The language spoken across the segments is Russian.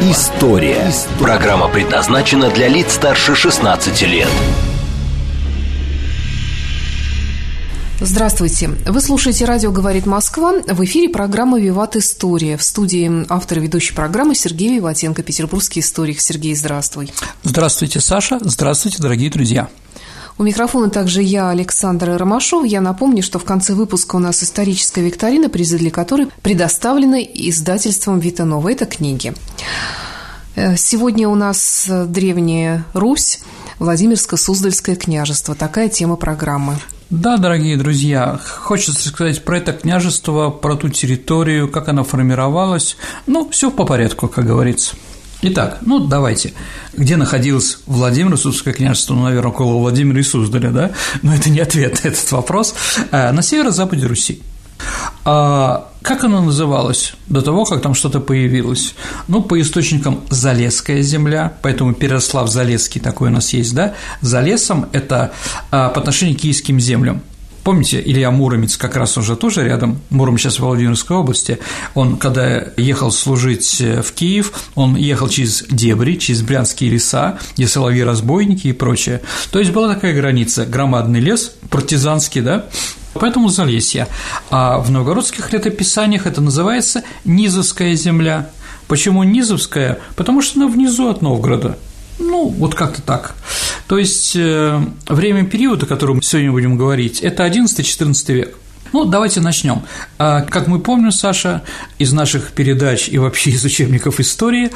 История». Программа предназначена для лиц старше 16 лет. Здравствуйте. Вы слушаете «Радио говорит Москва». В эфире программа «Виват История». В студии автор и ведущей программы Сергей Виватенко, петербургский историк. Сергей, здравствуй. Здравствуйте, Саша. Здравствуйте, дорогие друзья. У микрофона также я, Александр Ромашов. Я напомню, что в конце выпуска у нас историческая викторина, призы для которой предоставлены издательством «Витанова». Это книги. Э, сегодня у нас Древняя Русь, Владимирско-Суздальское княжество. Такая тема программы. Да, дорогие друзья, хочется сказать про это княжество, про ту территорию, как оно формировалось. Ну, все по порядку, как говорится. Итак, ну давайте. Где находилось Владимир Суздальское княжество? Ну, наверное, около Владимира и Суздаля, да? Но это не ответ на этот вопрос. Э, на северо-западе Руси. А как оно называлось до того, как там что-то появилось? Ну, по источникам Залесская земля, поэтому Переслав-Залесский такой у нас есть, да? За лесом – это а, по отношению к киевским землям. Помните, Илья Муромец как раз уже тоже рядом, Муром сейчас в Владимирской области, он, когда ехал служить э, в Киев, он ехал через дебри, через брянские леса, где соловьи-разбойники и прочее. То есть была такая граница, громадный лес, партизанский, да, Поэтому Залесье. А в новгородских летописаниях это называется Низовская земля. Почему Низовская? Потому что она внизу от Новгорода. Ну, вот как-то так. То есть э, время периода, о котором мы сегодня будем говорить, это 11-14 век. Ну, давайте начнем. А, как мы помним, Саша, из наших передач и вообще из учебников истории,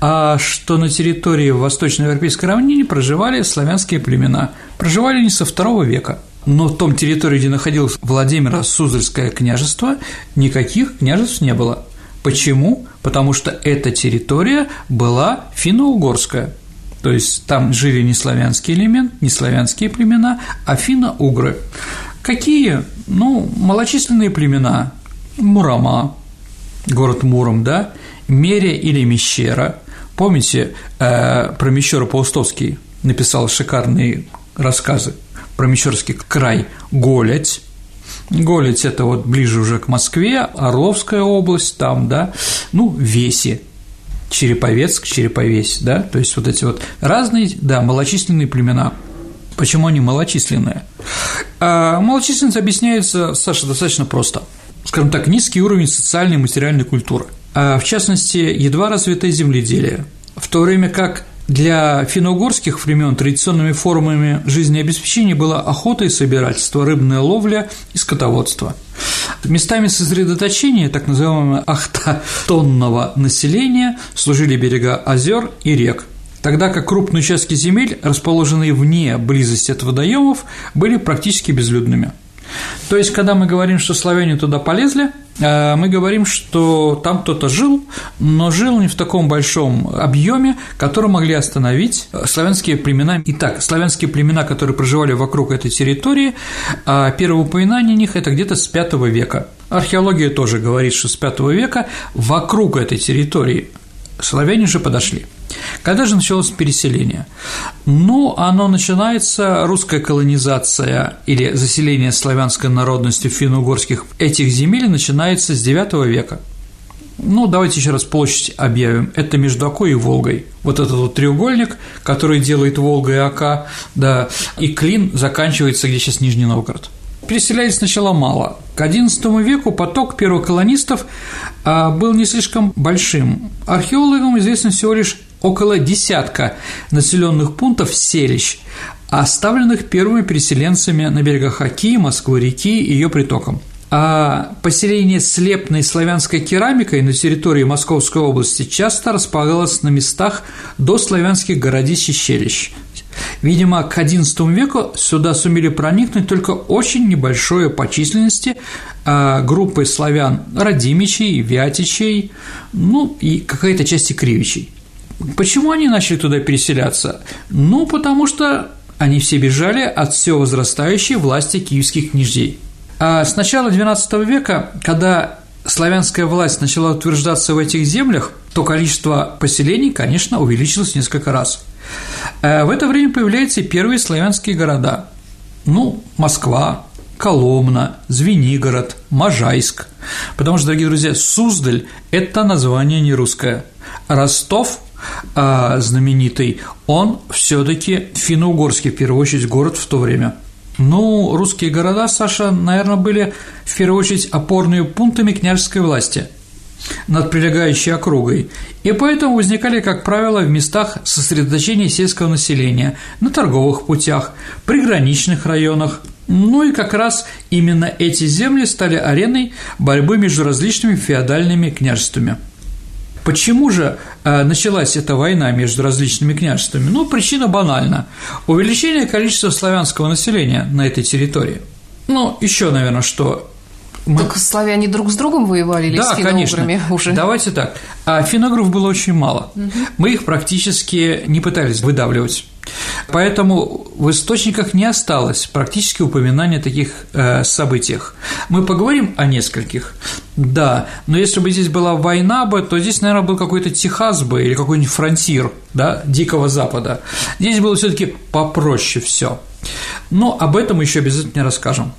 а, что на территории Восточноевропейской равнины проживали славянские племена. Проживали они со второго века – но в том территории, где находилось Владимира Суздальское княжество, никаких княжеств не было. Почему? Потому что эта территория была финно-угорская. То есть там жили не славянский элемент, не славянские племена, а финно-угры. Какие? Ну, малочисленные племена. Мурама, город Муром, да, Мерия или Мещера. Помните, э, про Мещеру Паустовский написал шикарные рассказы про Мещерский край Голять, Голять – это вот ближе уже к Москве, Орловская область, там, да, ну, Веси, Череповецк, Череповесь, да, то есть вот эти вот разные, да, малочисленные племена. Почему они малочисленные? А малочисленность объясняется, Саша, достаточно просто. Скажем так, низкий уровень социальной и материальной культуры. А в частности, едва развитое земледелие, в то время как для финно-угорских времен традиционными формами жизнеобеспечения была охота и собирательство, рыбная ловля и скотоводство. Местами сосредоточения так называемого ахтотонного населения служили берега озер и рек, тогда как крупные участки земель, расположенные вне близости от водоемов, были практически безлюдными. То есть, когда мы говорим, что славяне туда полезли, э, мы говорим, что там кто-то жил, но жил не в таком большом объеме, который могли остановить славянские племена. Итак, славянские племена, которые проживали вокруг этой территории, а первое упоминание о них – это где-то с V века. Археология тоже говорит, что с V века вокруг этой территории славяне же подошли – когда же началось переселение? Ну, оно начинается, русская колонизация или заселение славянской народностью финно-угорских этих земель начинается с IX века. Ну, давайте еще раз площадь объявим. Это между Окой и Волгой. Вот этот вот треугольник, который делает Волга и Ока, да, и Клин заканчивается, где сейчас Нижний Новгород переселялись сначала мало. К XI веку поток первоколонистов а, был не слишком большим. Археологам известно всего лишь около десятка населенных пунктов селищ, оставленных первыми переселенцами на берегах Оки, Москвы-реки и ее притоком. А поселение слепной славянской керамикой на территории Московской области часто располагалось на местах до славянских городищ и селищ. Видимо, к XI веку сюда сумели проникнуть только очень небольшое по численности а, группы славян Радимичей, Вятичей, ну и какая-то часть Кривичей. Почему они начали туда переселяться? Ну, потому что Они все бежали от все возрастающей власти киевских княжей. А с начала XII века, когда славянская власть начала утверждаться в этих землях, то количество поселений, конечно, увеличилось несколько раз. Э, в это время появляются первые славянские города. Ну, Москва, Коломна, Звенигород, Можайск. Потому что, дорогие друзья, Суздаль – это название не русское. Ростов знаменитый, он все таки финно-угорский, в первую очередь, город в то время. Ну, русские города, Саша, наверное, были в первую очередь опорными пунктами княжеской власти над прилегающей округой, и поэтому возникали, как правило, в местах сосредоточения сельского населения, на торговых путях, приграничных районах, ну и как раз именно эти земли стали ареной борьбы между различными феодальными княжествами. Почему же э, началась эта война между различными княжествами? Ну, причина банальна. Увеличение количества славянского населения на этой территории. Ну, еще, наверное, что мы... Так славяне друг с другом воевали или да, с финно-уграми конечно. уже? Давайте так. А финогров было очень мало. Угу. Мы их практически не пытались выдавливать. Поэтому в источниках не осталось практически упоминания о таких э, событиях. Мы поговорим о нескольких, да, но если бы здесь была война бы, то здесь, наверное, был какой-то Техас бы или какой-нибудь фронтир, да, Дикого Запада. Здесь было все таки попроще все. Но об этом еще обязательно расскажем.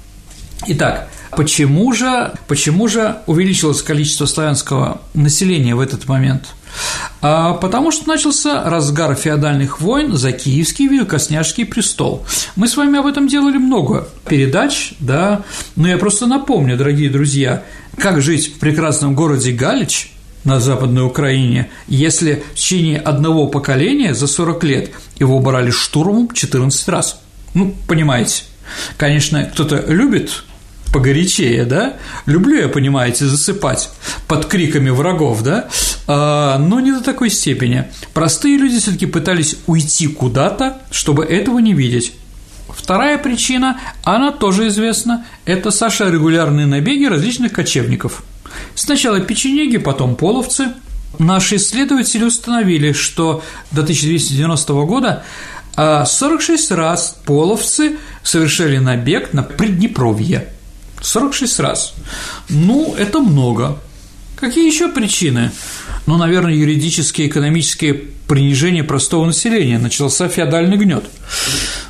Итак, почему же, почему же увеличилось количество славянского населения в этот момент – а потому что начался разгар феодальных войн за Киевский Великосняжский престол. Мы с вами об этом делали много передач, да, но я просто напомню, дорогие друзья, как жить в прекрасном городе Галич на Западной Украине, если в течение одного поколения за 40 лет его брали штурмом 14 раз. Ну, понимаете, конечно, кто-то любит погорячее, да? Люблю я, понимаете, засыпать под криками врагов, да? А, но не до такой степени. Простые люди все таки пытались уйти куда-то, чтобы этого не видеть. Вторая причина, она тоже известна, это, Саша, регулярные набеги различных кочевников. Сначала печенеги, потом половцы. Наши исследователи установили, что до 1290 года 46 раз половцы совершали набег на Приднепровье – 46 раз. Ну, это много. Какие еще причины? Ну, наверное, юридические, экономические принижение простого населения, начался феодальный гнет.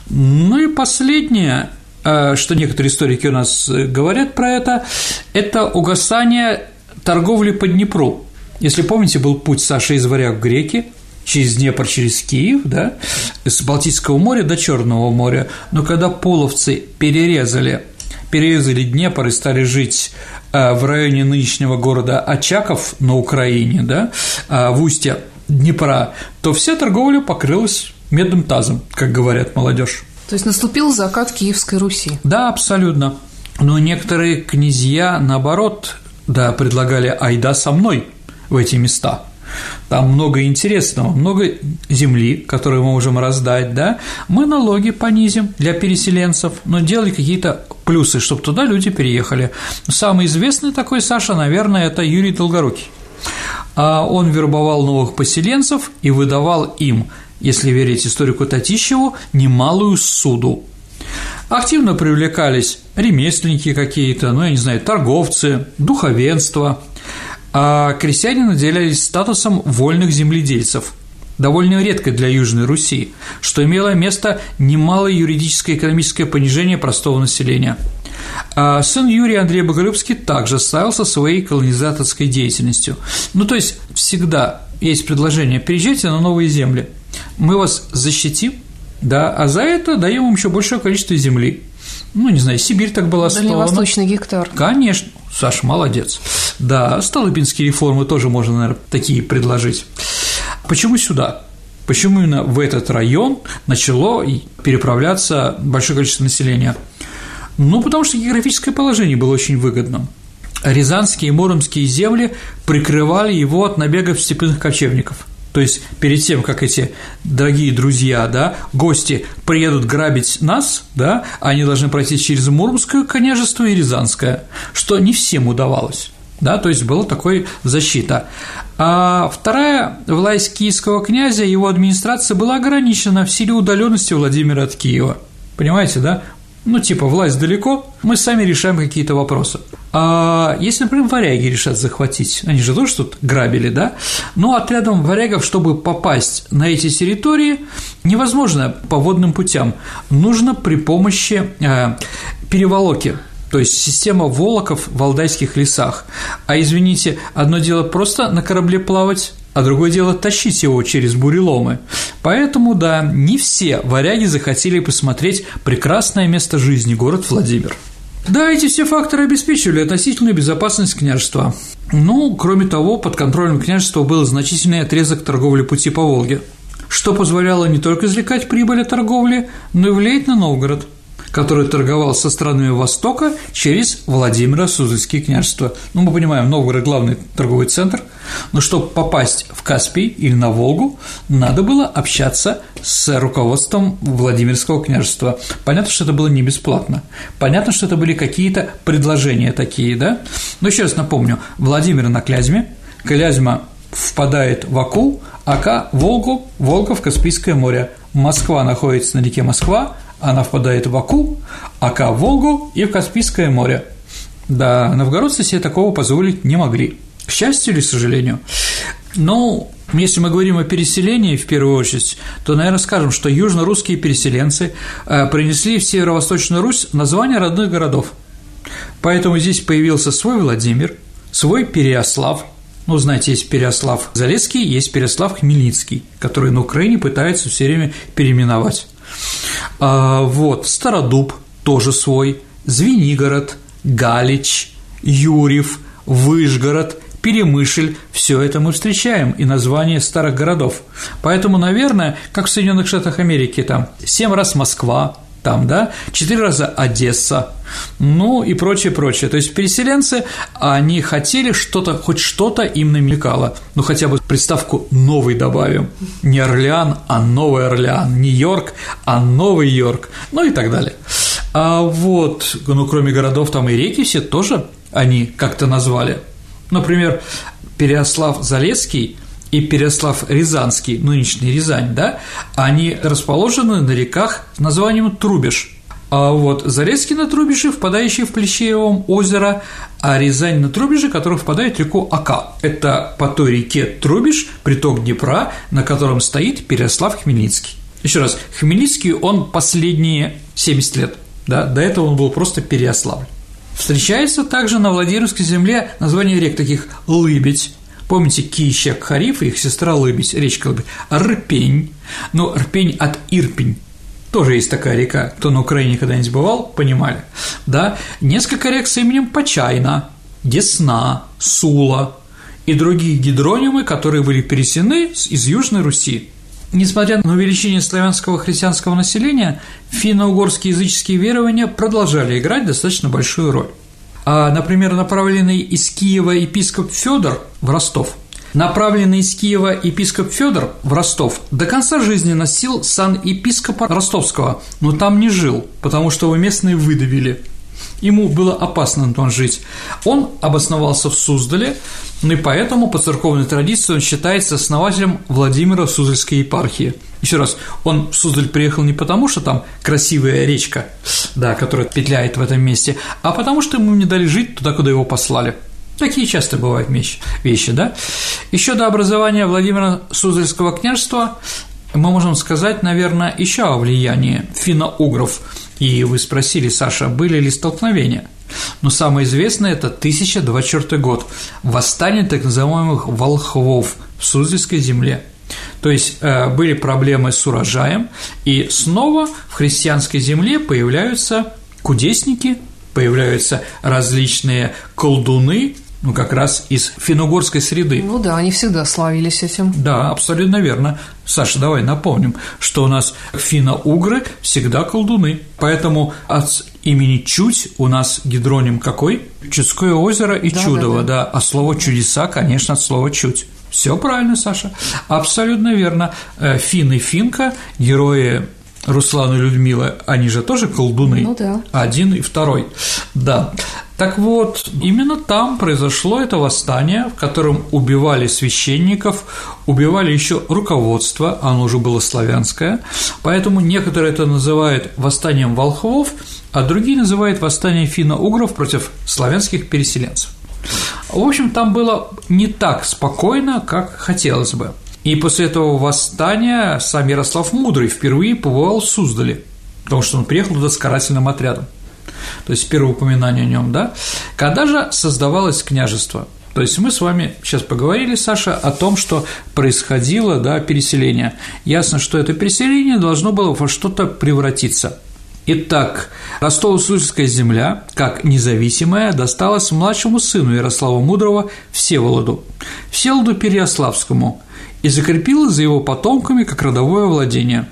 Ну и последнее, э, что некоторые историки у нас говорят про это, это угасание торговли по Днепру. Если помните, был путь Саши из Варяг в Греки, через Днепр, через Киев, да, с Балтийского моря до Черного моря, но когда половцы перерезали перерезали Днепр и стали жить э, в районе нынешнего города Очаков на Украине, да, э, в устье Днепра, то вся торговля покрылась медным тазом, как говорят молодежь. То есть наступил закат Киевской Руси. Да, абсолютно. Но некоторые князья, наоборот, да, предлагали «айда со мной» в эти места – там много интересного, много земли, которую мы можем раздать, да, мы налоги понизим для переселенцев, но делали какие-то плюсы, чтобы туда люди переехали. Самый известный такой, Саша, наверное, это Юрий Долгорукий. А он вербовал новых поселенцев и выдавал им, если верить историку Татищеву, немалую суду. Активно привлекались ремесленники какие-то, ну, я не знаю, торговцы, духовенство – а крестьяне наделялись статусом вольных земледельцев, довольно редко для Южной Руси, что имело место немалое юридическое и экономическое понижение простого населения. А сын Юрий Андрей Боголюбский также славился своей колонизаторской деятельностью. Ну, то есть всегда есть предложение «переезжайте на новые земли, мы вас защитим, да, а за это даем вам еще большее количество земли. Ну, не знаю, Сибирь так была основана. Дальневосточный гектар. Конечно. Саша, молодец. Да, Столыпинские реформы тоже можно, наверное, такие предложить. Почему сюда? Почему именно в этот район начало переправляться большое количество населения? Ну, потому что географическое положение было очень выгодным. Рязанские и Муромские земли прикрывали его от набегов степных кочевников – то есть перед тем, как эти дорогие друзья, да, гости приедут грабить нас, да, они должны пройти через Муромское княжество и Рязанское, что не всем удавалось. Да, то есть была такой защита. А вторая власть киевского князя, его администрация была ограничена в силе удаленности Владимира от Киева. Понимаете, да? Ну, типа, власть далеко, мы сами решаем какие-то вопросы. А если, например, варяги решат захватить, они же тоже тут грабили, да? Но отрядом варягов, чтобы попасть на эти территории, невозможно по водным путям. Нужно при помощи э, переволоки то есть система волоков в Алдайских лесах. А извините, одно дело просто на корабле плавать, а другое дело тащить его через буреломы. Поэтому, да, не все варяги захотели посмотреть прекрасное место жизни, город Владимир. Да, эти все факторы обеспечивали относительную безопасность княжества. Ну, кроме того, под контролем княжества был значительный отрезок торговли пути по Волге, что позволяло не только извлекать прибыль от торговли, но и влиять на Новгород – который торговал со странами Востока через Владимира Суздальские княжества. Ну, мы понимаем, Новгород – главный торговый центр, но чтобы попасть в Каспий или на Волгу, надо было общаться с руководством Владимирского княжества. Понятно, что это было не бесплатно. Понятно, что это были какие-то предложения такие, да? Но еще раз напомню, Владимир на Клязьме, Клязьма впадает в Аку, Ака – Волгу, Волга в Каспийское море. Москва находится на реке Москва, она впадает в Аку, Ака – в Волгу и в Каспийское море. Да, новгородцы себе такого позволить не могли. К счастью или к сожалению. Но если мы говорим о переселении в первую очередь, то, наверное, скажем, что южно-русские переселенцы э, принесли в Северо-Восточную Русь название родных городов. Поэтому здесь появился свой Владимир, свой Переослав, ну, знаете, есть Переослав Залесский, есть Переослав Хмельницкий, который на Украине пытаются все время переименовать. А, вот, Стародуб тоже свой, Звенигород, Галич, Юрьев, Выжгород, Перемышль – все это мы встречаем, и названия старых городов. Поэтому, наверное, как в Соединенных Штатах Америки, там семь раз Москва, там, да, четыре раза Одесса, ну и прочее, прочее. То есть переселенцы, они хотели что-то, хоть что-то им намекало, ну хотя бы приставку «новый» добавим, не Орлеан, а Новый Орлеан, не Йорк, а Новый Йорк, ну и так далее. А вот, ну кроме городов, там и реки все тоже они как-то назвали. Например, Переослав-Залесский и Переслав-Рязанский, нынешний Рязань, да, они расположены на реках с названием Трубеж. А вот Зарецкий на Трубеже, впадающий в Плещеевом озеро, а Рязань на Трубеже, который впадает в реку Ака. Это по той реке Трубеж, приток Днепра, на котором стоит Переслав Хмельницкий. Еще раз, Хмельницкий он последние 70 лет, да, до этого он был просто Переославль. Встречается также на Владимирской земле название рек таких Лыбедь, Помните Кищак Хариф и их сестра Лыбедь, речка Лыбедь, Рпень, ну, Рпень от Ирпень, тоже есть такая река, кто на Украине когда-нибудь бывал, понимали, да, несколько рек с именем Почайна, Десна, Сула и другие гидронимы, которые были пересены из Южной Руси. Несмотря на увеличение славянского христианского населения, финно-угорские языческие верования продолжали играть достаточно большую роль. А, например, направленный из Киева епископ Федор в Ростов Направленный из Киева епископ Федор в Ростов до конца жизни носил сан епископа ростовского, но там не жил, потому что его местные выдавили. Ему было опасно там жить. Он обосновался в Суздале, ну и поэтому по церковной традиции он считается основателем Владимира Суздальской епархии. Еще раз, он в Суздаль приехал не потому, что там красивая речка, да, которая петляет в этом месте, а потому что ему не дали жить туда, куда его послали. Такие часто бывают вещи, вещи да? Еще до образования Владимира Суздальского княжества мы можем сказать, наверное, еще о влиянии финно-угров. И вы спросили, Саша, были ли столкновения? Но самое известное – это 1024 год – восстание так называемых волхвов в Суздальской земле. То есть э, были проблемы с урожаем, и снова в христианской земле появляются кудесники, появляются различные колдуны, ну, как раз из финугорской среды. Ну да, они всегда славились этим. Да, абсолютно верно. Саша, давай напомним, что у нас финно-угры всегда колдуны. Поэтому от имени Чуть у нас гидроним какой? Чудское озеро и да, Чудово, да, да. да. А слово чудеса, конечно, от слова чуть. Все правильно, Саша. Абсолютно верно. Э, Фин и Финка, герои Руслан и Людмила, они же тоже колдуны. Ну да. Один и второй. Да. Так вот, именно там произошло это восстание, в котором убивали священников, убивали еще руководство, оно уже было славянское, поэтому некоторые это называют восстанием волхвов, а другие называют восстание финно-угров против славянских переселенцев. В общем, там было не так спокойно, как хотелось бы. И после этого восстания сам Ярослав Мудрый впервые побывал в Суздале, потому что он приехал туда с карательным отрядом. То есть первое упоминание о нем, да? Когда же создавалось княжество? То есть мы с вами сейчас поговорили, Саша, о том, что происходило, да, переселение. Ясно, что это переселение должно было во что-то превратиться. Итак, Ростово-Суздальская земля, как независимая, досталась младшему сыну Ярослава Мудрого Всеволоду, Всеволоду Переяславскому, и закрепилась за его потомками как родовое владение.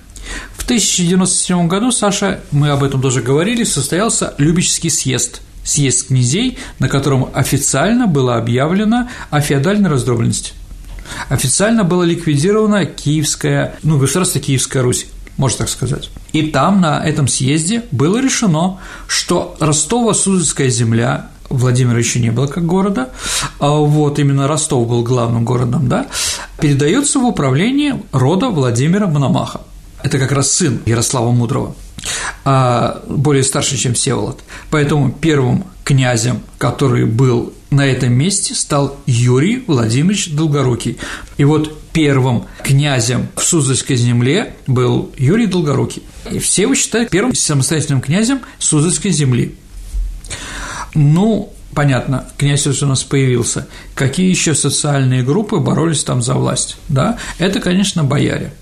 В 1097 году, Саша, мы об этом тоже говорили, состоялся Любический съезд – съезд князей, на котором официально было объявлено о феодальной раздробленности. Официально была ликвидирована Киевская, ну, государство Киевская Русь, можно так сказать. И там, на этом съезде, было решено, что Ростово-Суздальская земля Владимира еще не было как города, а вот именно Ростов был главным городом, да, передается в управление рода Владимира Мономаха. Это как раз сын Ярослава Мудрого, а более старший, чем Всеволод. Поэтому первым князем, который был на этом месте, стал Юрий Владимирович Долгорукий. И вот первым князем в Суздальской земле был Юрий Долгорукий. И все его считают первым самостоятельным князем Суздальской земли. Ну, понятно, князь у нас появился. Какие еще социальные группы боролись там за власть? Да, это, конечно, бояре.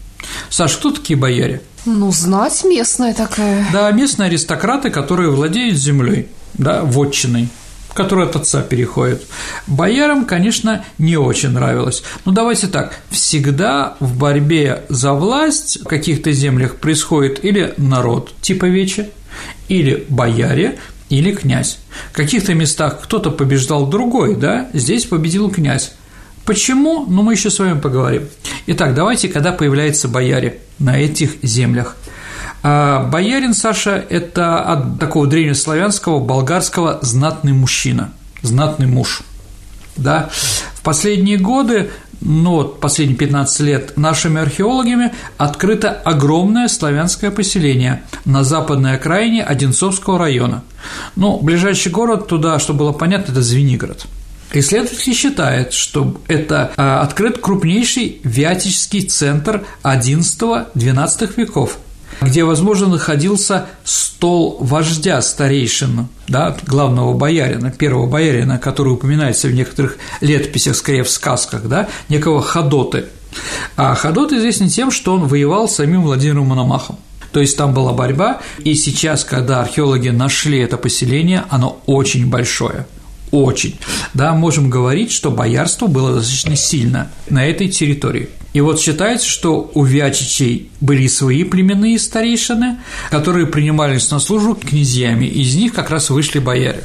Саш, кто такие бояре? Ну, знать местная такая. Да, местные аристократы, которые владеют землей, да, вотчиной который от отца переходит. Боярам, конечно, не очень нравилось. Но давайте так, всегда в борьбе за власть в каких-то землях происходит или народ типа вече, или бояре, или князь. В каких-то местах кто-то побеждал другой, да, здесь победил князь. Почему? Ну, мы еще с вами поговорим. Итак, давайте, когда появляются бояре на этих землях. А боярин Саша – это от такого древнеславянского, болгарского знатный мужчина, знатный муж. Да? В последние годы ну вот последние 15 лет нашими археологами открыто огромное славянское поселение на западной окраине Одинцовского района. Ну, ближайший город туда, чтобы было понятно, это Звенигород. Исследователи считают, что это а, открыт крупнейший вятический центр XI-XII веков, где, возможно, находился стол вождя старейшин, да, главного боярина, первого боярина, который упоминается в некоторых летописях, скорее в сказках, да, некого Ходоты. А Ходоты известен тем, что он воевал с самим Владимиром Мономахом. То есть там была борьба, и сейчас, когда археологи нашли это поселение, оно очень большое – очень. Да, можем говорить, что боярство было достаточно сильно на этой территории. И вот считается, что у Вячичей были свои племенные старейшины, которые принимались на службу князьями, из них как раз вышли бояре.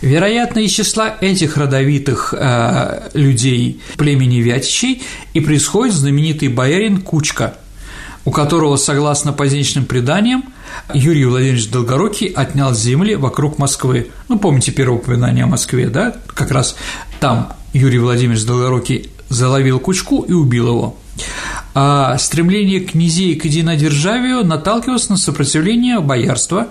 Вероятно, из числа этих родовитых э, людей племени Вятичей и происходит знаменитый боярин Кучка, у которого, согласно позднейшим преданиям, Юрий Владимирович Долгорукий отнял земли вокруг Москвы. Ну, помните первое упоминание о Москве, да? Как раз там Юрий Владимирович Долгорукий заловил Кучку и убил его. А стремление князей к единодержавию наталкивалось на сопротивление боярства,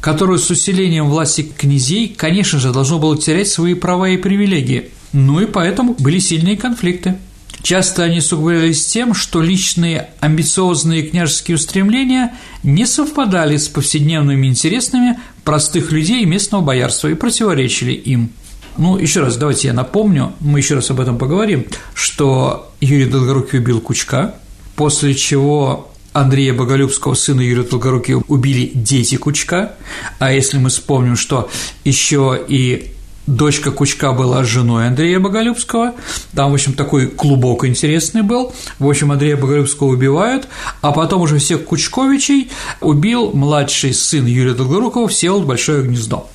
которое с усилением власти князей, конечно же, должно было терять свои права и привилегии. Ну и поэтому были сильные конфликты. Часто они усугублялись тем, что личные амбициозные княжеские устремления не совпадали с повседневными интересами простых людей местного боярства и противоречили им. Ну, еще раз, давайте я напомню, мы еще раз об этом поговорим, что Юрий Долгорукий убил Кучка, после чего Андрея Боголюбского, сына Юрия Долгорукий, убили дети Кучка, а если мы вспомним, что еще и дочка Кучка была женой Андрея Боголюбского, там, в общем, такой клубок интересный был, в общем, Андрея Боголюбского убивают, а потом уже всех Кучковичей убил младший сын Юрия Долгорукова Всеволод Большое Гнездо.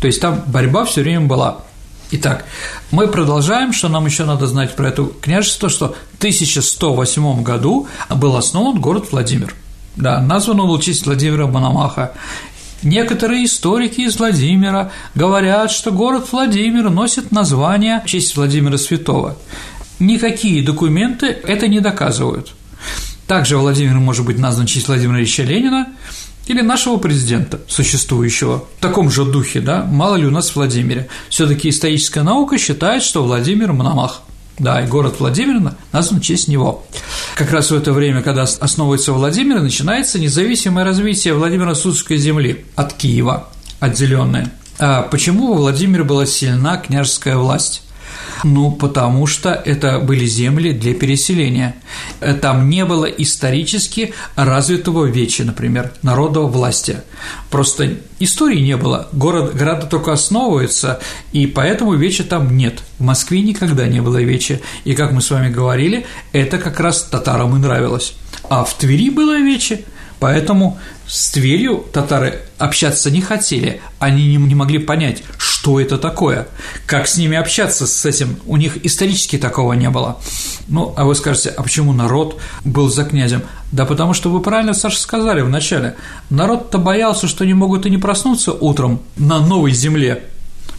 То есть там борьба все время была. Итак, мы продолжаем, что нам еще надо знать про это княжество, что в 1108 году был основан город Владимир. Да, назван он был в честь Владимира Мономаха. Некоторые историки из Владимира говорят, что город Владимир носит название в честь Владимира Святого. Никакие документы это не доказывают. Также Владимир может быть назван в честь Владимира Ильича Ленина или нашего президента, существующего. В таком же духе, да, мало ли у нас в Владимире. все таки историческая наука считает, что Владимир – Мономах. Да, и город Владимир назван в честь него. Как раз в это время, когда основывается Владимир, начинается независимое развитие Владимиро-Судской земли от Киева, отделенное. А почему во Владимире была сильна княжеская власть? Ну, потому что это были земли для переселения. Там не было исторически развитого вечи, например, народа власти. Просто истории не было, город, города только основываются, и поэтому вечи там нет. В Москве никогда не было вечи, и, как мы с вами говорили, это как раз татарам и нравилось. А в Твери было вечи, поэтому с Тверью татары общаться не хотели, они не могли понять, что это такое, как с ними общаться с этим, у них исторически такого не было. Ну, а вы скажете, а почему народ был за князем? Да потому что вы правильно, Саша, сказали вначале, народ-то боялся, что не могут и не проснуться утром на новой земле.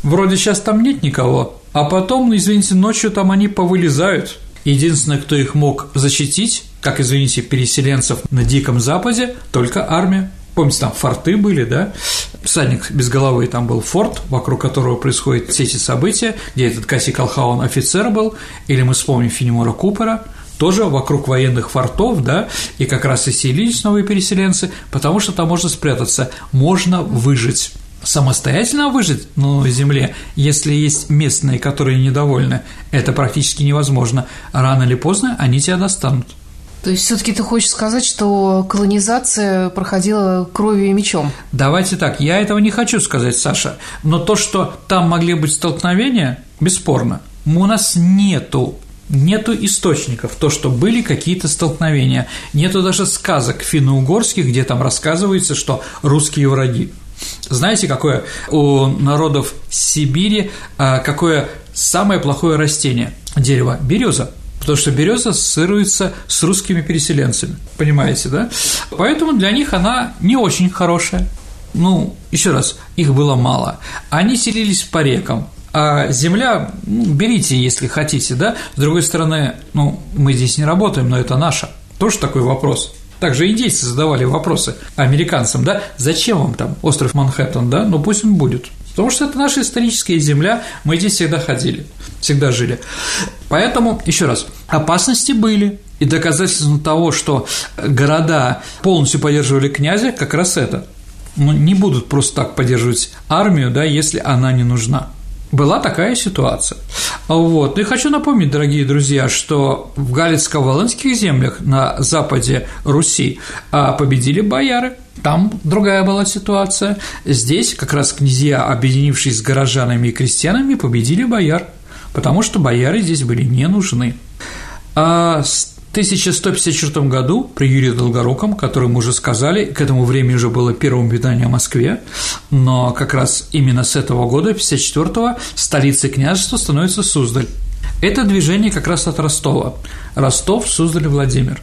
Вроде сейчас там нет никого, а потом, ну, извините, ночью там они повылезают. Единственное, кто их мог защитить, как, извините, переселенцев на Диком Западе, только армия. Помните, там форты были, да? Всадник без головы, там был форт, вокруг которого происходят все эти события, где этот Касси Калхаун офицер был, или мы вспомним Финемора Купера, тоже вокруг военных фортов, да, и как раз и селились новые переселенцы, потому что там можно спрятаться, можно выжить самостоятельно выжить на земле, если есть местные, которые недовольны, это практически невозможно. Рано или поздно они тебя достанут. То есть все-таки ты хочешь сказать, что колонизация проходила кровью и мечом? Давайте так, я этого не хочу сказать, Саша, но то, что там могли быть столкновения, бесспорно. У нас нету нету источников, то, что были какие-то столкновения, нету даже сказок финно-угорских, где там рассказывается, что русские враги. Знаете, какое у народов Сибири, а, какое самое плохое растение? Дерево – береза потому что береза ассоциируется с русскими переселенцами, понимаете, да? Поэтому для них она не очень хорошая. Ну, еще раз, их было мало. Они селились по рекам, а земля, ну, берите, если хотите, да? С другой стороны, ну, мы здесь не работаем, но это наша. Тоже такой вопрос. Также индейцы задавали вопросы американцам, да, зачем вам там остров Манхэттен, да, ну пусть он будет. Потому что это наша историческая земля, мы здесь всегда ходили, всегда жили. Поэтому, еще раз, опасности были, и доказательством того, что города полностью поддерживали князя, как раз это. Ну, не будут просто так поддерживать армию, да, если она не нужна. Была такая ситуация. Вот. И хочу напомнить, дорогие друзья, что в Галицко-Волынских землях на западе Руси а, победили бояры – там другая была ситуация. Здесь как раз князья, объединившись с горожанами и крестьянами, победили бояр, потому что бояры здесь были не нужны. А 1154 году при Юрии Долгоруком, который мы уже сказали, к этому времени уже было первое объединение в Москве, но как раз именно с этого года, 54-го, столицей княжества становится Суздаль. Это движение как раз от Ростова. Ростов, Суздаль, Владимир.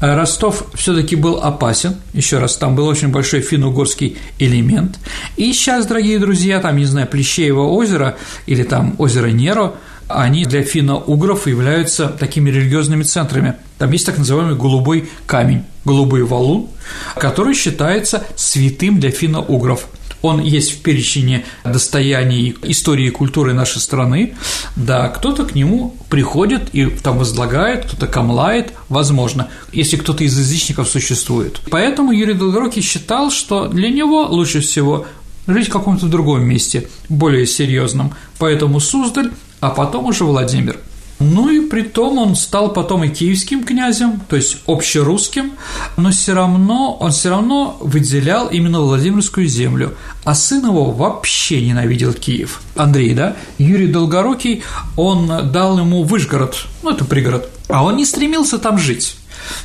Э, Ростов все-таки был опасен, еще раз, там был очень большой финно-угорский элемент. И сейчас, дорогие друзья, там, не знаю, Плещеево озеро или там озеро Неро, они для финно-угров являются такими религиозными центрами. Там есть так называемый голубой камень, голубой валун, который считается святым для финно-угров он есть в перечне достояний истории и культуры нашей страны, да, кто-то к нему приходит и там возлагает, кто-то камлает, возможно, если кто-то из язычников существует. Поэтому Юрий Долгорукий считал, что для него лучше всего жить в каком-то другом месте, более серьезном, поэтому Суздаль, а потом уже Владимир – ну и при том он стал потом и киевским князем, то есть общерусским, но все равно он все равно выделял именно Владимирскую землю, а сын его вообще ненавидел Киев. Андрей, да? Юрий Долгорукий, он дал ему Выжгород, ну это пригород, а он не стремился там жить.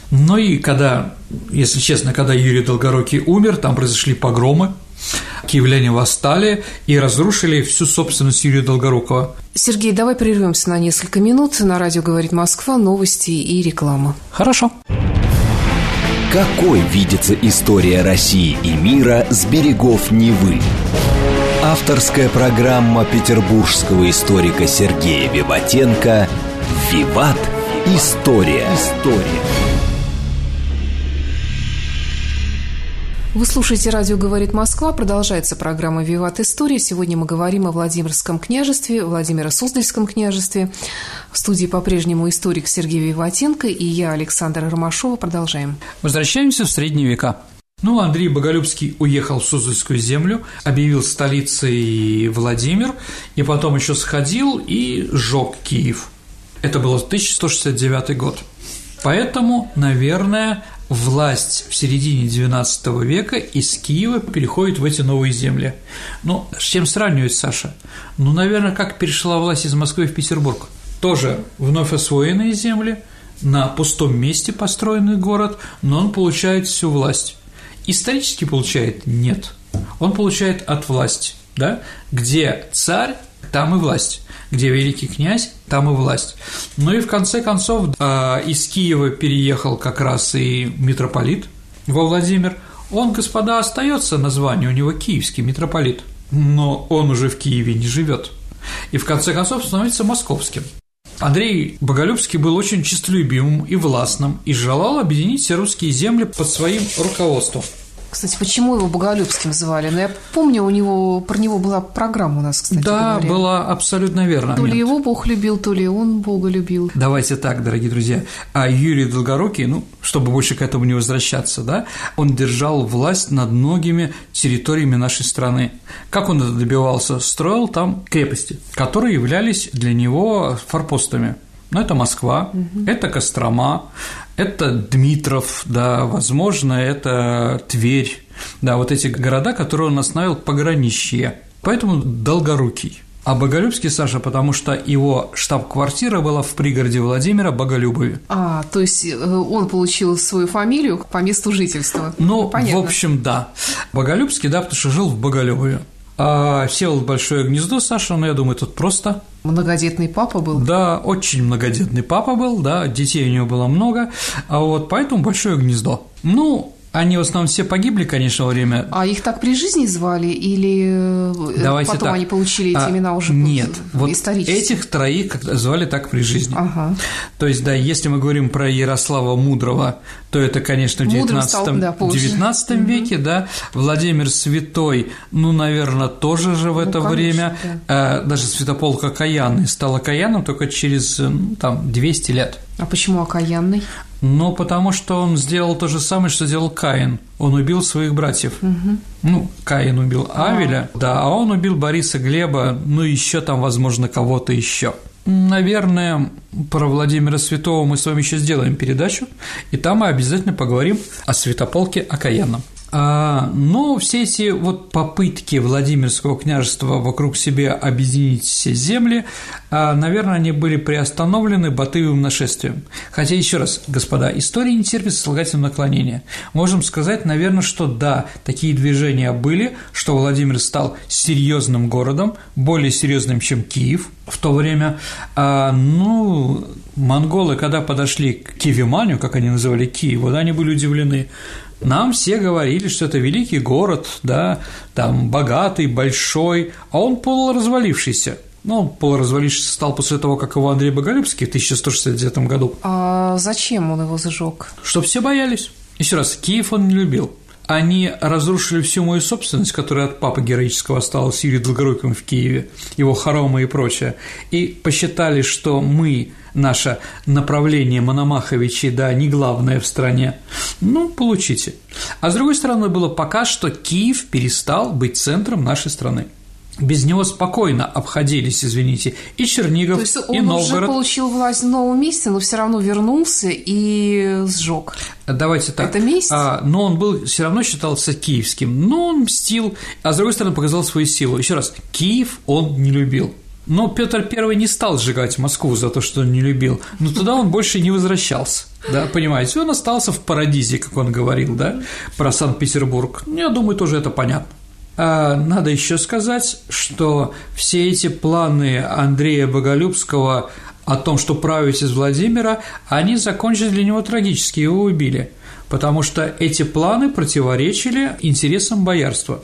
Ну и когда, если честно, когда Юрий Долгорукий умер, там произошли погромы, Киевляне восстали и разрушили всю собственность Юрия Долгорукова. Сергей, давай прервемся на несколько минут. На радио «Говорит Москва» новости и реклама. Хорошо. Какой видится история России и мира с берегов Невы? Авторская программа петербургского историка Сергея Виватенко «Виват. История». История. Вы слушаете «Радио говорит Москва». Продолжается программа «Виват История». Сегодня мы говорим о Владимирском княжестве, Владимиро-Суздальском княжестве. В студии по-прежнему историк Сергей Виватенко и я, Александра Ромашова. Продолжаем. Возвращаемся в средние века. Ну, Андрей Боголюбский уехал в Суздальскую землю, объявил столицей Владимир, и потом еще сходил и сжег Киев. Это было 1169 год. Поэтому, наверное, власть в середине XIX века из Киева переходит в эти новые земли. Ну, с чем сравнивать, Саша? Ну, наверное, как перешла власть из Москвы в Петербург. Тоже вновь освоенные земли, на пустом месте построенный город, но он получает всю власть. Исторически получает – нет. Он получает от власти, да? Где царь, там и власть где великий князь, там и власть. Ну и в конце концов а, из Киева переехал как раз и митрополит во Владимир. Он, господа, остается название, у него киевский митрополит, но он уже в Киеве не живет. И в конце концов становится московским. Андрей Боголюбский был очень честолюбивым и властным и желал объединить все русские земли под своим руководством – кстати, почему его Боголюбским звали? Но ну, я помню, у него про него была программа у нас, кстати Да, говоря. была абсолютно верно. То ли его Бог любил, то ли он Бога любил. Давайте так, дорогие друзья. А Юрий Долгорукий, ну, чтобы больше к этому не возвращаться, да, он держал власть над многими территориями нашей страны. Как он это добивался? Строил там крепости, которые являлись для него форпостами. Ну, это Москва, угу. это Кострома, это Дмитров, да, возможно, это Тверь, да, вот эти города, которые он остановил пограничье, поэтому Долгорукий. А Боголюбский Саша, потому что его штаб-квартира была в пригороде Владимира Боголюбове. А, то есть э, он получил свою фамилию по месту жительства. Ну, Понятно. в общем, да. Боголюбский, да, потому что жил в Боголюбове. А сел большое гнездо Саша, ну, я думаю, тут просто. Многодетный папа был? Да, очень многодетный папа был, да, детей у него было много, а вот поэтому большое гнездо. Ну, они в основном все погибли, конечно, во время. А их так при жизни звали или э, Давайте потом так. они получили эти а, имена уже Нет, вот этих троих звали так при жизни. Ага. То есть, да, если мы говорим про Ярослава Мудрого, то это, конечно, в 19, стал, да, 19 угу. веке, да. Владимир Святой, ну, наверное, тоже же в это ну, время. Да. Э, даже Святополк Окаянный стал окаянным только через, ну, там, 200 лет. А почему окаянный? Ну, потому что он сделал то же самое, что сделал Каин. Он убил своих братьев. Угу. Ну, Каин убил Авеля, а. да, а он убил Бориса Глеба, ну, еще там, возможно, кого-то еще. Наверное, про Владимира Святого мы с вами еще сделаем передачу, и там мы обязательно поговорим о святополке Окаянном. А, но все эти вот попытки Владимирского княжества вокруг себя объединить все земли, а, наверное, они были приостановлены Батыевым нашествием. Хотя, еще раз, господа, история не терпит слагательного наклонения. Можем сказать, наверное, что да, такие движения были, что Владимир стал серьезным городом, более серьезным, чем Киев в то время. А, ну, монголы, когда подошли к Киевиманию, как они называли Киев, вот они были удивлены. Нам все говорили, что это великий город, да, там богатый, большой, а он полуразвалившийся. Ну, он полуразвалившийся стал после того, как его Андрей Боголюбский в 1169 году. А зачем он его зажег? Чтоб все боялись. Еще раз, Киев он не любил. Они разрушили всю мою собственность, которая от папы героического осталась Юрия Долгоруким в Киеве, его хоромы и прочее, и посчитали, что мы наше направление Мономаховичей, да, не главное в стране, ну, получите. А с другой стороны, было пока что Киев перестал быть центром нашей страны. Без него спокойно обходились, извините, и Чернигов, То есть и Новгород. Он уже получил власть в новом месте, но все равно вернулся и сжег. Давайте так. Это месть? А, но он был все равно считался киевским, но он мстил, а с другой стороны показал свою силу. Еще раз, Киев он не любил. Но Петр I не стал сжигать Москву за то, что он не любил, но туда он больше не возвращался. Да, понимаете, он остался в Парадизе, как он говорил, да, про Санкт-Петербург. Я думаю, тоже это понятно. А надо еще сказать, что все эти планы Андрея Боголюбского о том, что править из Владимира, они закончились для него трагически, его убили. потому что эти планы противоречили интересам боярства.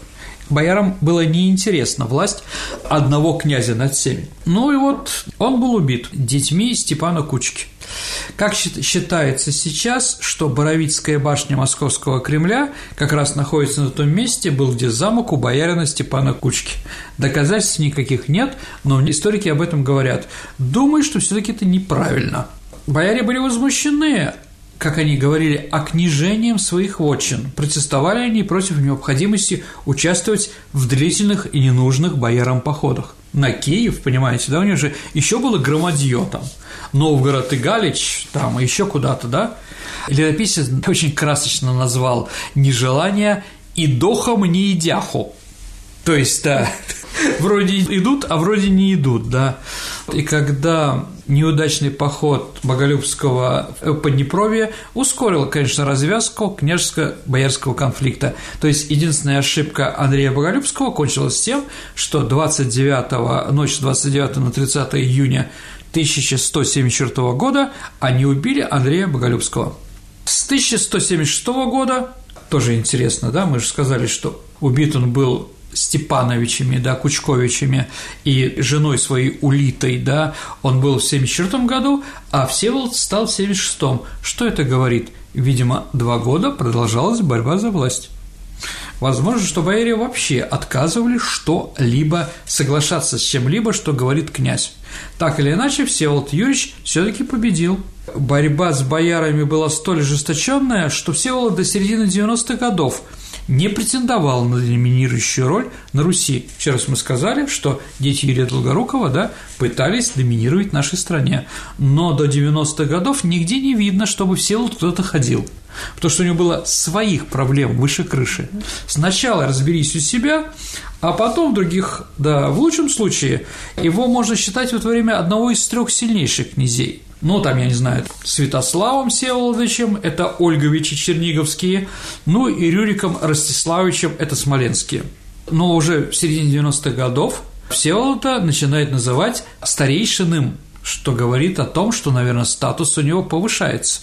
Боярам было неинтересно власть одного князя над всеми. Ну и вот он был убит детьми Степана Кучки. Как считается сейчас, что Боровицкая башня Московского Кремля как раз находится на том месте, был где замок у боярина Степана Кучки. Доказательств никаких нет, но историки об этом говорят. Думаю, что все таки это неправильно. Бояре были возмущены как они говорили, окнижением своих вотчин. Протестовали они против необходимости участвовать в длительных и ненужных боярам походах. На Киев, понимаете, да, у них же еще было громадье там, Новгород и Галич, там, и еще куда-то, да. Летописец очень красочно назвал «нежелание и дохом не идяху». То есть, да, вроде идут, а вроде не идут, да. И когда неудачный поход Боголюбского в Поднепровье ускорил, конечно, развязку княжеско-боярского конфликта. То есть единственная ошибка Андрея Боголюбского кончилась тем, что 29 ночь с 29 на 30 июня 1174 года они убили Андрея Боголюбского. С 1176 года, тоже интересно, да, мы же сказали, что убит он был Степановичами, да, Кучковичами и женой своей Улитой, да, он был в 74 году, а Всеволод стал в 76-м. Что это говорит? Видимо, два года продолжалась борьба за власть. Возможно, что бояре вообще отказывали что-либо соглашаться с чем-либо, что говорит князь. Так или иначе, Всеволод Юрьевич все таки победил. Борьба с боярами была столь ожесточенная, что Всеволод до середины 90-х годов – не претендовал на доминирующую роль на Руси. Еще раз мы сказали, что дети Юрия Долгорукова да, пытались доминировать в нашей стране, но до 90-х годов нигде не видно, чтобы в селу кто-то ходил. Потому что у него было своих проблем выше крыши. Сначала разберись у себя, а потом в других, да, в лучшем случае, его можно считать вот во время одного из трех сильнейших князей – ну, там, я не знаю, Святославом Всеволодовичем, это Ольговичи Черниговские, ну и Рюриком Ростиславовичем, это Смоленские. Но уже в середине 90-х годов Всеволода начинает называть старейшиным, что говорит о том, что, наверное, статус у него повышается.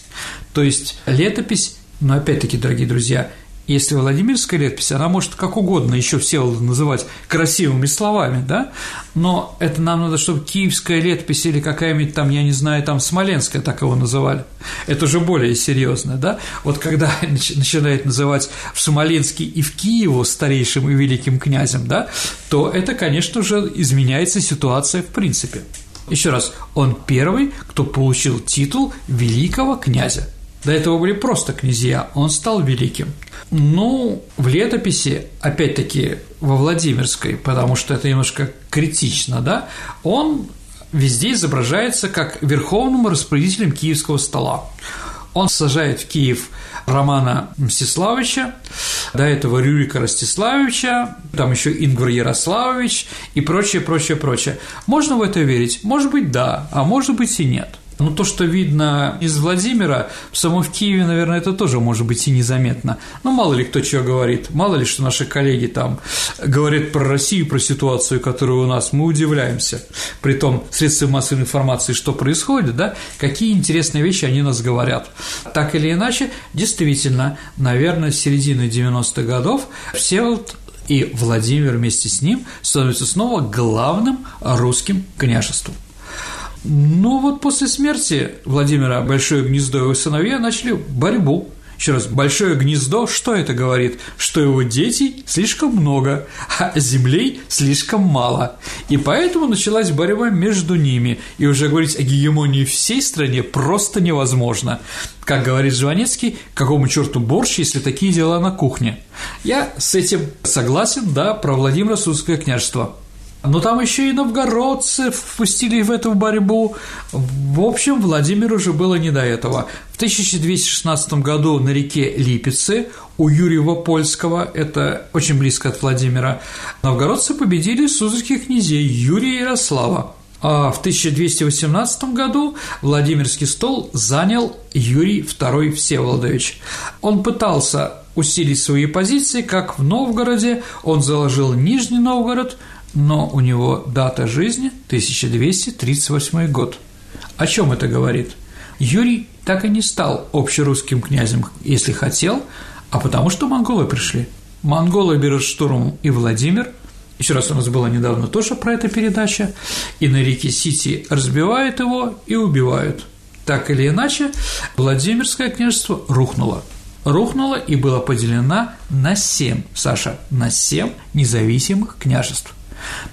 То есть летопись, но опять-таки, дорогие друзья, если Владимирская летопись, она может как угодно еще все называть красивыми словами, да, но это нам надо, чтобы киевская летопись или какая-нибудь там, я не знаю, там Смоленская так его называли. Это уже более серьезно, да. Вот когда начинает называть в Смоленске и в Киеву старейшим и великим князем, да, то это, конечно же, изменяется ситуация в принципе. Еще раз, он первый, кто получил титул великого князя. До этого были просто князья, он стал великим. Ну, в летописи, опять-таки, во Владимирской, потому что это немножко критично, да, он везде изображается как верховным распорядителем киевского стола. Он сажает в Киев Романа Мстиславича, до этого Рюрика Ростиславича, там еще Ингвар Ярославович и прочее, прочее, прочее. Можно в это верить? Может быть, да, а может быть и нет – ну, то, что видно из Владимира, в самом в Киеве, наверное, это тоже может быть и незаметно. Ну, мало ли кто чего говорит, мало ли что наши коллеги там говорят про Россию, про ситуацию, которая у нас, мы удивляемся. При том, средства массовой информации, что происходит, да, какие интересные вещи они нас говорят. Так или иначе, действительно, наверное, с середины 90-х годов все вот и Владимир вместе с ним становится снова главным русским княжеством. Но вот после смерти Владимира Большое гнездо и его сыновья начали борьбу. Еще раз, большое гнездо, что это говорит? Что его детей слишком много, а землей слишком мало. И поэтому началась борьба между ними, и уже говорить о гегемонии всей стране просто невозможно. Как говорит Жванецкий, какому черту борщ, если такие дела на кухне? Я с этим согласен, да, про Владимира Судское княжество. Но там еще и новгородцы впустили в эту борьбу. В общем, Владимиру уже было не до этого. В 1216 году на реке Липецы у Юрьева Польского, это очень близко от Владимира, новгородцы победили суздальских князей Юрия и Ярослава. А в 1218 году Владимирский стол занял Юрий II Всеволодович. Он пытался усилить свои позиции, как в Новгороде, он заложил Нижний Новгород – но у него дата жизни 1238 год. О чем это говорит? Юрий так и не стал общерусским князем, если хотел, а потому что монголы пришли. Монголы берут штурмом и Владимир, еще раз у нас была недавно тоже про это передача, и на реке Сити разбивают его и убивают. Так или иначе, Владимирское княжество рухнуло. Рухнуло и было поделено на семь, Саша, на семь независимых княжеств.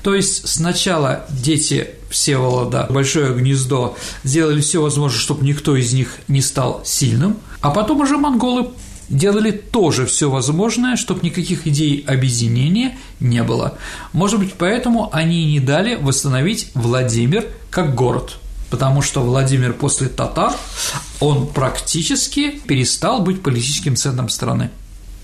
То есть сначала дети Всеволода, большое гнездо, сделали все возможное, чтобы никто из них не стал сильным, а потом уже монголы делали тоже все возможное, чтобы никаких идей объединения не было. Может быть, поэтому они не дали восстановить Владимир как город – потому что Владимир после татар, он практически перестал быть политическим центром страны.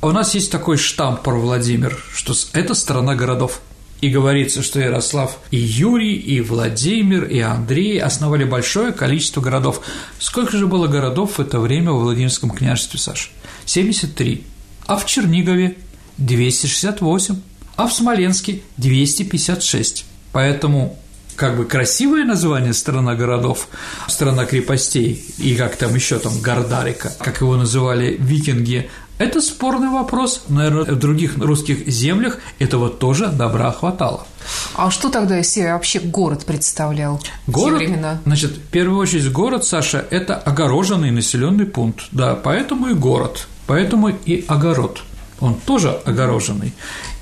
У нас есть такой штамп про Владимир, что это страна городов. И говорится, что Ярослав и Юрий, и Владимир, и Андрей основали большое количество городов. Сколько же было городов в это время во Владимирском княжестве, Саш? 73. А в Чернигове 268. А в Смоленске 256. Поэтому как бы красивое название «Страна городов», «Страна крепостей» и как там еще там Гордарика, как его называли викинги, это спорный вопрос. Наверное, в других русских землях этого тоже добра хватало. А что тогда из себя вообще город представлял город, в те времена? Значит, в первую очередь город, Саша, это огороженный населенный пункт, да, поэтому и город, поэтому и огород. Он тоже огороженный.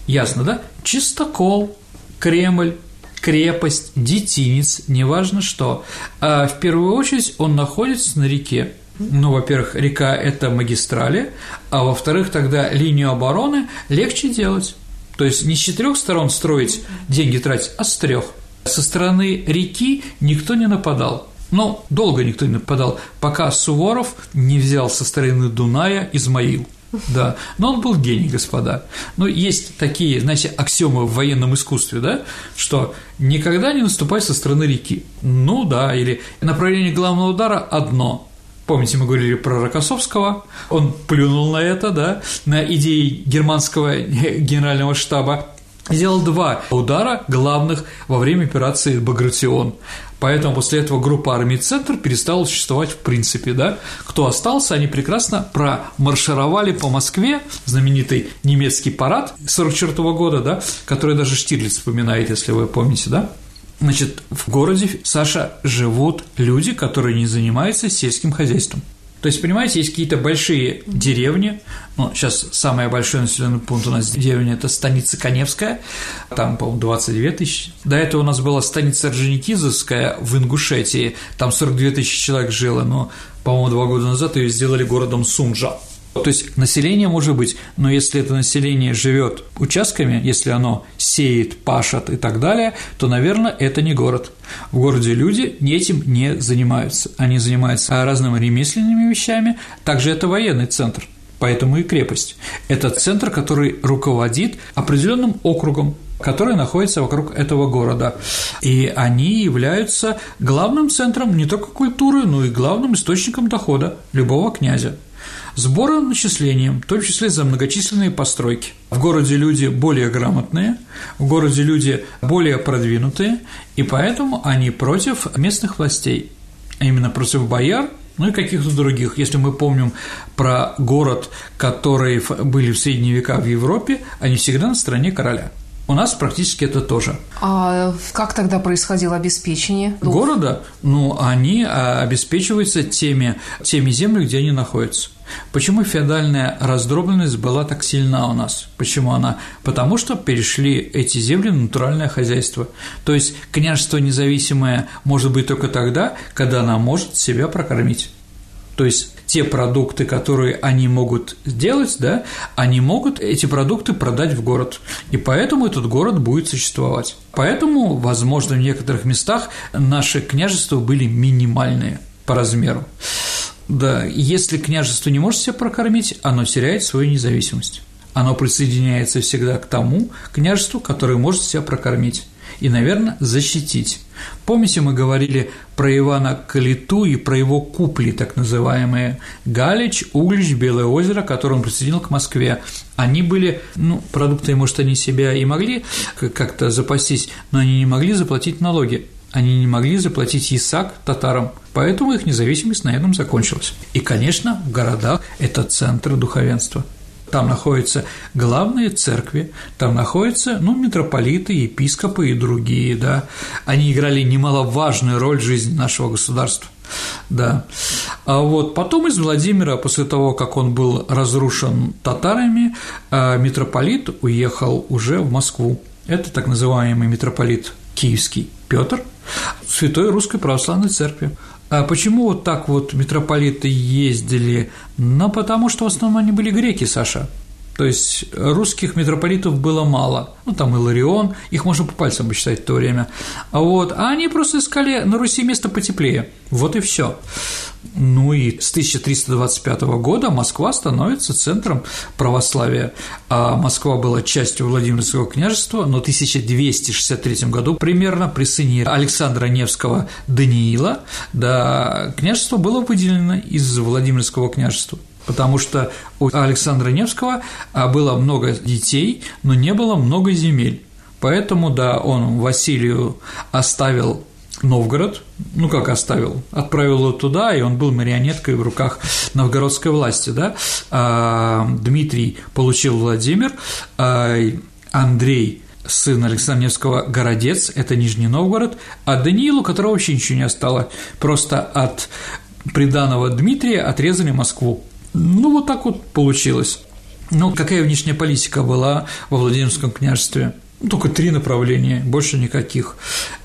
Ясно, да? Чистокол, Кремль, крепость, детинец, неважно что. А в первую очередь он находится на реке. Ну, во-первых, река – это магистрали, а во-вторых, тогда линию обороны легче делать. То есть не с четырех сторон строить, деньги тратить, а с трех. Со стороны реки никто не нападал. Но долго никто не нападал, пока Суворов не взял со стороны Дуная Измаил – да, но он был гений, господа. Но есть такие, знаете, аксиомы в военном искусстве, да, что никогда не наступай со стороны реки. Ну да, или направление главного удара одно. Помните, мы говорили про Рокоссовского, он плюнул на это, да, на идеи германского генерального штаба, сделал два удара главных во время операции «Багратион». Поэтому после этого группа армий «Центр» перестала существовать в принципе, да. Кто остался, они прекрасно промаршировали по Москве, знаменитый немецкий парад 44 -го года, да, который даже Штирлиц вспоминает, если вы помните, да. Значит, в городе, Саша, живут люди, которые не занимаются сельским хозяйством. То есть, понимаете, есть какие-то большие деревни, ну, сейчас самый большой населенный пункт у нас деревня – это станица Коневская, там, по-моему, 22 тысячи. До этого у нас была станица Орджоникидзевская в Ингушетии, там 42 тысячи человек жило, но, по-моему, два года назад ее сделали городом Сунжа. То есть население может быть, но если это население живет участками, если оно сеет, пашет и так далее, то, наверное, это не город. В городе люди этим не занимаются. Они занимаются разными ремесленными вещами, также это военный центр – Поэтому и крепость. Это центр, который руководит определенным округом, который находится вокруг этого города. И они являются главным центром не только культуры, но и главным источником дохода любого князя. Сбором начислением, в том числе за многочисленные постройки. В городе люди более грамотные, в городе люди более продвинутые, и поэтому они против местных властей, а именно против бояр ну и каких-то других. Если мы помним про город, которые были в средние века в Европе, они всегда на стороне короля. У нас практически это тоже. А как тогда происходило обеспечение? Города? Ну, они а, обеспечиваются теми, теми землями, где они находятся. Почему феодальная раздробленность была так сильна у нас? Почему она? Потому что перешли эти земли в натуральное хозяйство. То есть княжество независимое может быть только тогда, когда она может себя прокормить. То есть те продукты, которые они могут сделать, да, они могут эти продукты продать в город. И поэтому этот город будет существовать. Поэтому, возможно, в некоторых местах наши княжества были минимальные по размеру. Да, если княжество не может себя прокормить, оно теряет свою независимость. Оно присоединяется всегда к тому княжеству, которое может себя прокормить и, наверное, защитить. Помните, мы говорили про Ивана Калиту и про его купли, так называемые Галич, Углич, Белое озеро, которые он присоединил к Москве. Они были, ну, продукты, может, они себя и могли как-то запастись, но они не могли заплатить налоги Они не могли заплатить ИСАК татарам, поэтому их независимость на этом закончилась. И, конечно, в городах это центр духовенства. Там находятся главные церкви, там находятся, ну, митрополиты, епископы и другие, да. Они играли немаловажную роль в жизни нашего государства. Да. А вот потом из Владимира, после того, как он был разрушен татарами, а, митрополит уехал уже в Москву. Это так называемый митрополит Киевский Петр, Святой Русской Православной Церкви. А почему вот так вот митрополиты ездили? Ну, потому что в основном они были греки, Саша. То есть русских митрополитов было мало. Ну, там Иларион, их можно по пальцам посчитать в то время. А вот, а они просто искали на Руси место потеплее. Вот и все. Ну и с 1325 года Москва становится центром православия. А Москва была частью Владимирского княжества, но в 1263 году примерно при сыне Александра Невского Даниила да, княжество было выделено из Владимирского княжества потому что у Александра Невского а, было много детей, но не было много земель. Поэтому, да, он Василию оставил Новгород, ну как оставил, отправил его туда, и он был марионеткой в руках новгородской власти, да. А, Дмитрий получил Владимир, а Андрей сын Александра Невского Городец, это Нижний Новгород, а Даниилу, которого вообще ничего не осталось, просто от приданого Дмитрия отрезали Москву. Ну, вот так вот получилось. Ну, какая внешняя политика была во Владимирском княжестве? Только три направления, больше никаких.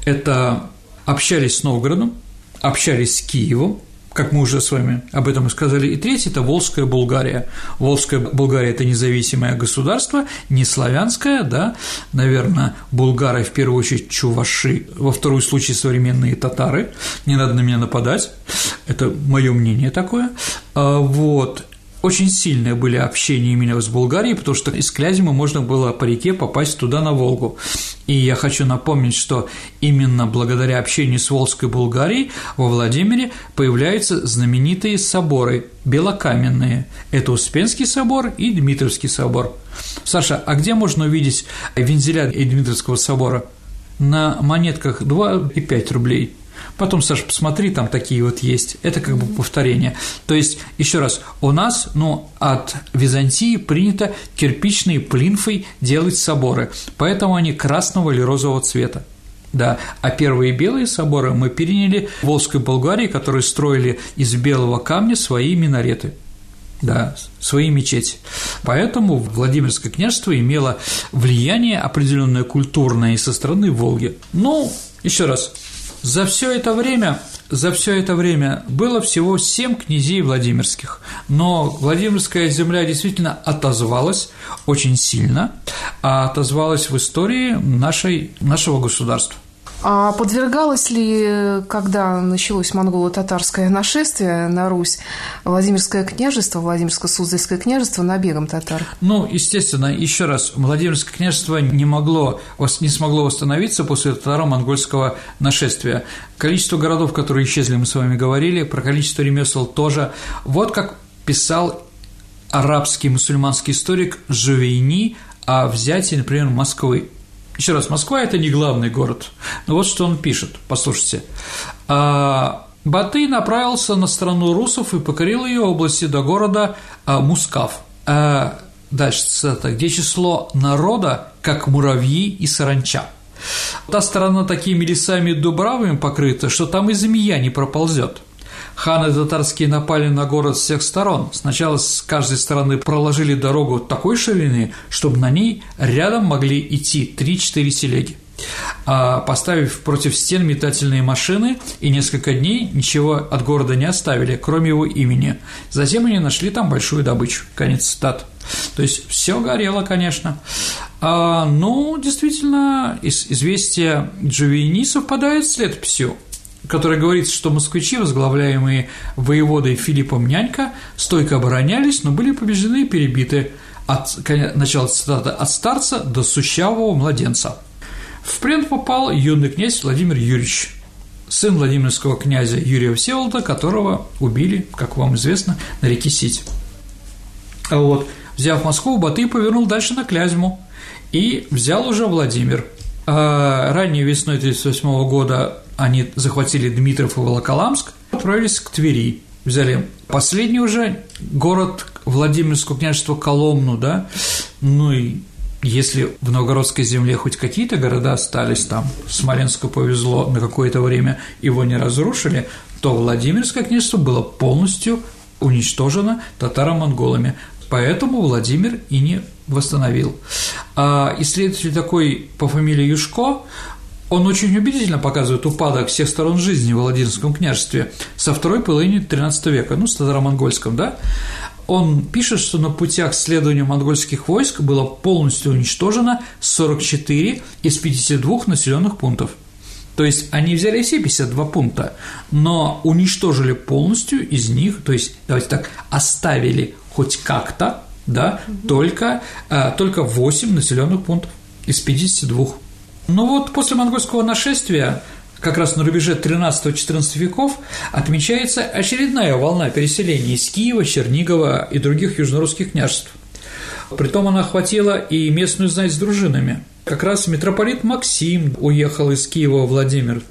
Это общались с Новгородом, общались с Киевом, как мы уже с вами об этом и сказали. И третье – это Волжская Булгария. Волжская Булгария – это независимое государство, не славянское, да, наверное, булгары, в первую очередь, чуваши, во второй случае современные татары, не надо на меня нападать, это мое мнение такое, а, вот, очень сильные были общения именно с Булгарией, потому что из Клязьмы можно было по реке попасть туда на Волгу. И я хочу напомнить, что именно благодаря общению с Волжской Булгарией во Владимире появляются знаменитые соборы белокаменные. Это Успенский собор и Дмитровский собор. Саша, а где можно увидеть вензеля Дмитровского собора? На монетках 2 и 5 рублей – Потом, Саша, посмотри, там такие вот есть. Это как бы повторение. То есть, еще раз, у нас, ну, от Византии принято кирпичные плинфой делать соборы, поэтому они красного или розового цвета. Да, а первые белые соборы мы переняли в Волжской Болгарии, которые строили из белого камня свои минареты да, свои мечети. Поэтому Владимирское княжество имело влияние определенное культурное и со стороны Волги. Ну, еще раз, за все это время за все это время было всего семь князей Владимирских, но Владимирская земля действительно отозвалась очень сильно, а отозвалась в истории нашей, нашего государства. А подвергалось ли, когда началось монголо-татарское нашествие на Русь, Владимирское княжество, Владимирско-Суздальское княжество набегом татар? Ну, естественно, еще раз, Владимирское княжество не могло, не смогло восстановиться после татаро-монгольского нашествия. Количество городов, которые исчезли, мы с вами говорили, про количество ремесел тоже. Вот как писал арабский мусульманский историк Жувейни о взятии, например, Москвы еще раз, Москва – это не главный город. Но вот что он пишет, послушайте. «А, Батый направился на страну русов и покорил ее области до города а, Мускав. А, дальше цитата, где число народа, как муравьи и саранча. Та сторона такими лесами и дубравами покрыта, что там и змея не проползет. Ханы татарские напали на город с всех сторон. Сначала с каждой стороны проложили дорогу такой ширины, чтобы на ней рядом могли идти 3-4 телеги а поставив против стен метательные машины и несколько дней ничего от города не оставили, кроме его имени. Затем они нашли там большую добычу. Конец цитат. То есть все горело, конечно. А, ну, действительно, известие Джувини совпадает с летописью которой говорится, что москвичи, возглавляемые воеводой Филиппом Нянька, стойко оборонялись, но были побеждены и перебиты от начала цитаты от старца до сущавого младенца. В плен попал юный князь Владимир Юрьевич, сын Владимирского князя Юрия Всеволода, которого убили, как вам известно, на реке Сить. А вот, взяв Москву, Батый повернул дальше на Клязьму и взял уже Владимир. А ранней весной 1938 года они захватили Дмитров и Волоколамск, отправились к Твери, взяли последний уже город Владимирского княжества Коломну, да, ну и если в Новгородской земле хоть какие-то города остались там, Смоленску повезло на какое-то время, его не разрушили, то Владимирское княжество было полностью уничтожено татаро-монголами. Поэтому Владимир и не восстановил. А исследователь такой по фамилии Юшко, он очень убедительно показывает упадок всех сторон жизни в Владимирском княжестве со второй половины XIII века, ну, с татаро-монгольском, да, он пишет, что на путях следования монгольских войск было полностью уничтожено 44 из 52 населенных пунктов. То есть они взяли все 52 пункта, но уничтожили полностью из них, то есть, давайте так, оставили хоть как-то, да, угу. только, а, только 8 населенных пунктов из 52. Ну вот после монгольского нашествия как раз на рубеже 13-14 веков отмечается очередная волна переселения из Киева, Чернигова и других южнорусских княжеств. Притом она охватила и местную знать с дружинами. Как раз митрополит Максим уехал из Киева в Владимир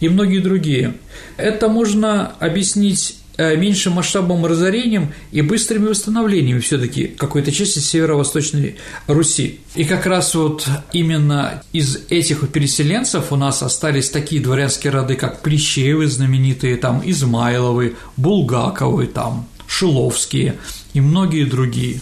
и многие другие. Это можно объяснить меньшим масштабом разорением и быстрыми восстановлениями все-таки какой-то части северо-восточной Руси. И как раз вот именно из этих переселенцев у нас остались такие дворянские роды, как Плещеевы знаменитые, там Измайловы, Булгаковы, там Шиловские и многие другие.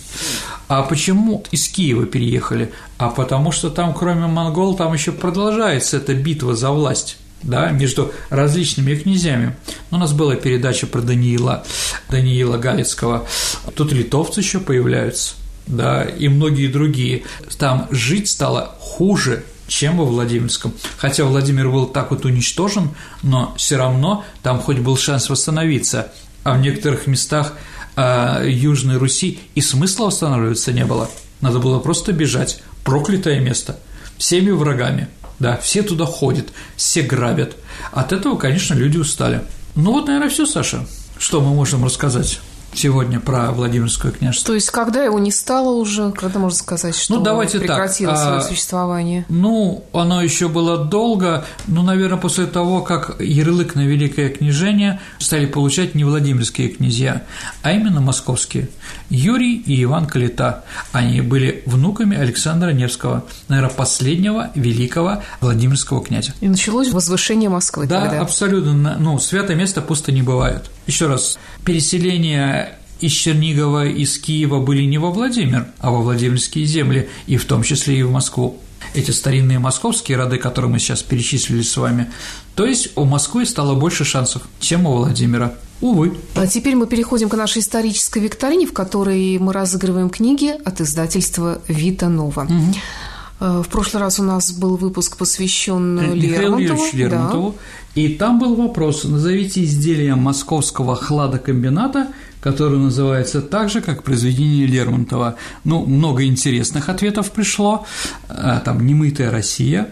А почему из Киева переехали? А потому что там, кроме монгол, там еще продолжается эта битва за власть да, между различными князьями. У нас была передача про Даниила, Даниила Галицкого. Тут литовцы еще появляются, да, и многие другие. Там жить стало хуже, чем во Владимирском. Хотя Владимир был так вот уничтожен, но все равно там хоть был шанс восстановиться. А в некоторых местах э, Южной Руси и смысла восстанавливаться не было. Надо было просто бежать. Проклятое место. Всеми врагами. Да, все туда ходят, все грабят. От этого, конечно, люди устали. Ну вот, наверное, все, Саша. Что мы можем рассказать? сегодня про Владимирское княжество. То есть, когда его не стало уже, когда можно сказать, что ну, давайте прекратило так, свое а, существование? Ну, оно еще было долго, ну, наверное, после того, как ярлык на Великое княжение стали получать не Владимирские князья, а именно московские. Юрий и Иван Калита. Они были внуками Александра Невского, наверное, последнего великого Владимирского князя. И началось возвышение Москвы Да, тогда. абсолютно. Ну, святое место пусто не бывает. Еще раз, переселение из Чернигова, из Киева были не во Владимир, а во Владимирские земли, и в том числе и в Москву. Эти старинные московские роды, которые мы сейчас перечислили с вами, то есть у Москвы стало больше шансов, чем у Владимира. Увы. А теперь мы переходим к нашей исторической викторине, в которой мы разыгрываем книги от издательства «Вита Нова». Угу. В прошлый раз у нас был выпуск, посвящен Михаилу Лермонтову. Лермонтову. Да. И там был вопрос: назовите изделие московского хладокомбината, которое называется так же, как произведение Лермонтова. Ну, много интересных ответов пришло. А, там «Немытая Россия»,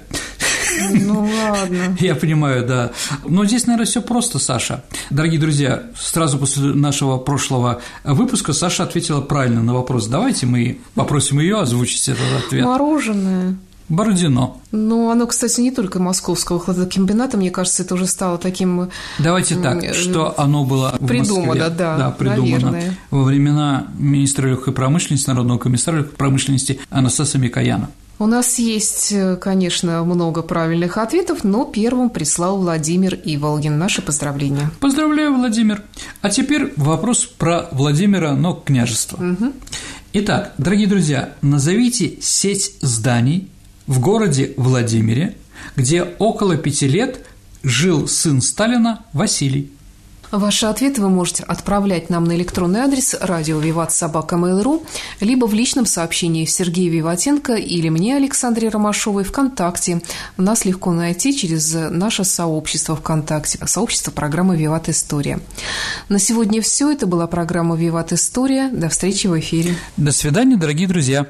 ну ладно. Я понимаю, да. Но здесь, наверное, все просто, Саша. Дорогие друзья, сразу после нашего прошлого выпуска Саша ответила правильно на вопрос. Давайте мы попросим ее озвучить этот ответ. Мороженое. Бородино. Ну, оно, кстати, не только московского хладокомбината, мне кажется, это уже стало таким… Давайте так, что оно было придумано, в Москве. да, да, придумано наверное. во времена министра легкой промышленности, народного комиссара легкой промышленности Анастаса Микояна. У нас есть, конечно, много правильных ответов, но первым прислал Владимир Иволгин. Наши поздравления. Поздравляю, Владимир. А теперь вопрос про Владимира, но княжество. Угу. Итак, дорогие друзья, назовите сеть зданий в городе Владимире, где около пяти лет жил сын Сталина Василий. Ваши ответы вы можете отправлять нам на электронный адрес радио Виват Собака Mail.ru, либо в личном сообщении Сергея Виватенко или мне, Александре Ромашовой, ВКонтакте. Нас легко найти через наше сообщество ВКонтакте, сообщество программы «Виват История». На сегодня все. Это была программа «Виват История». До встречи в эфире. До свидания, дорогие друзья.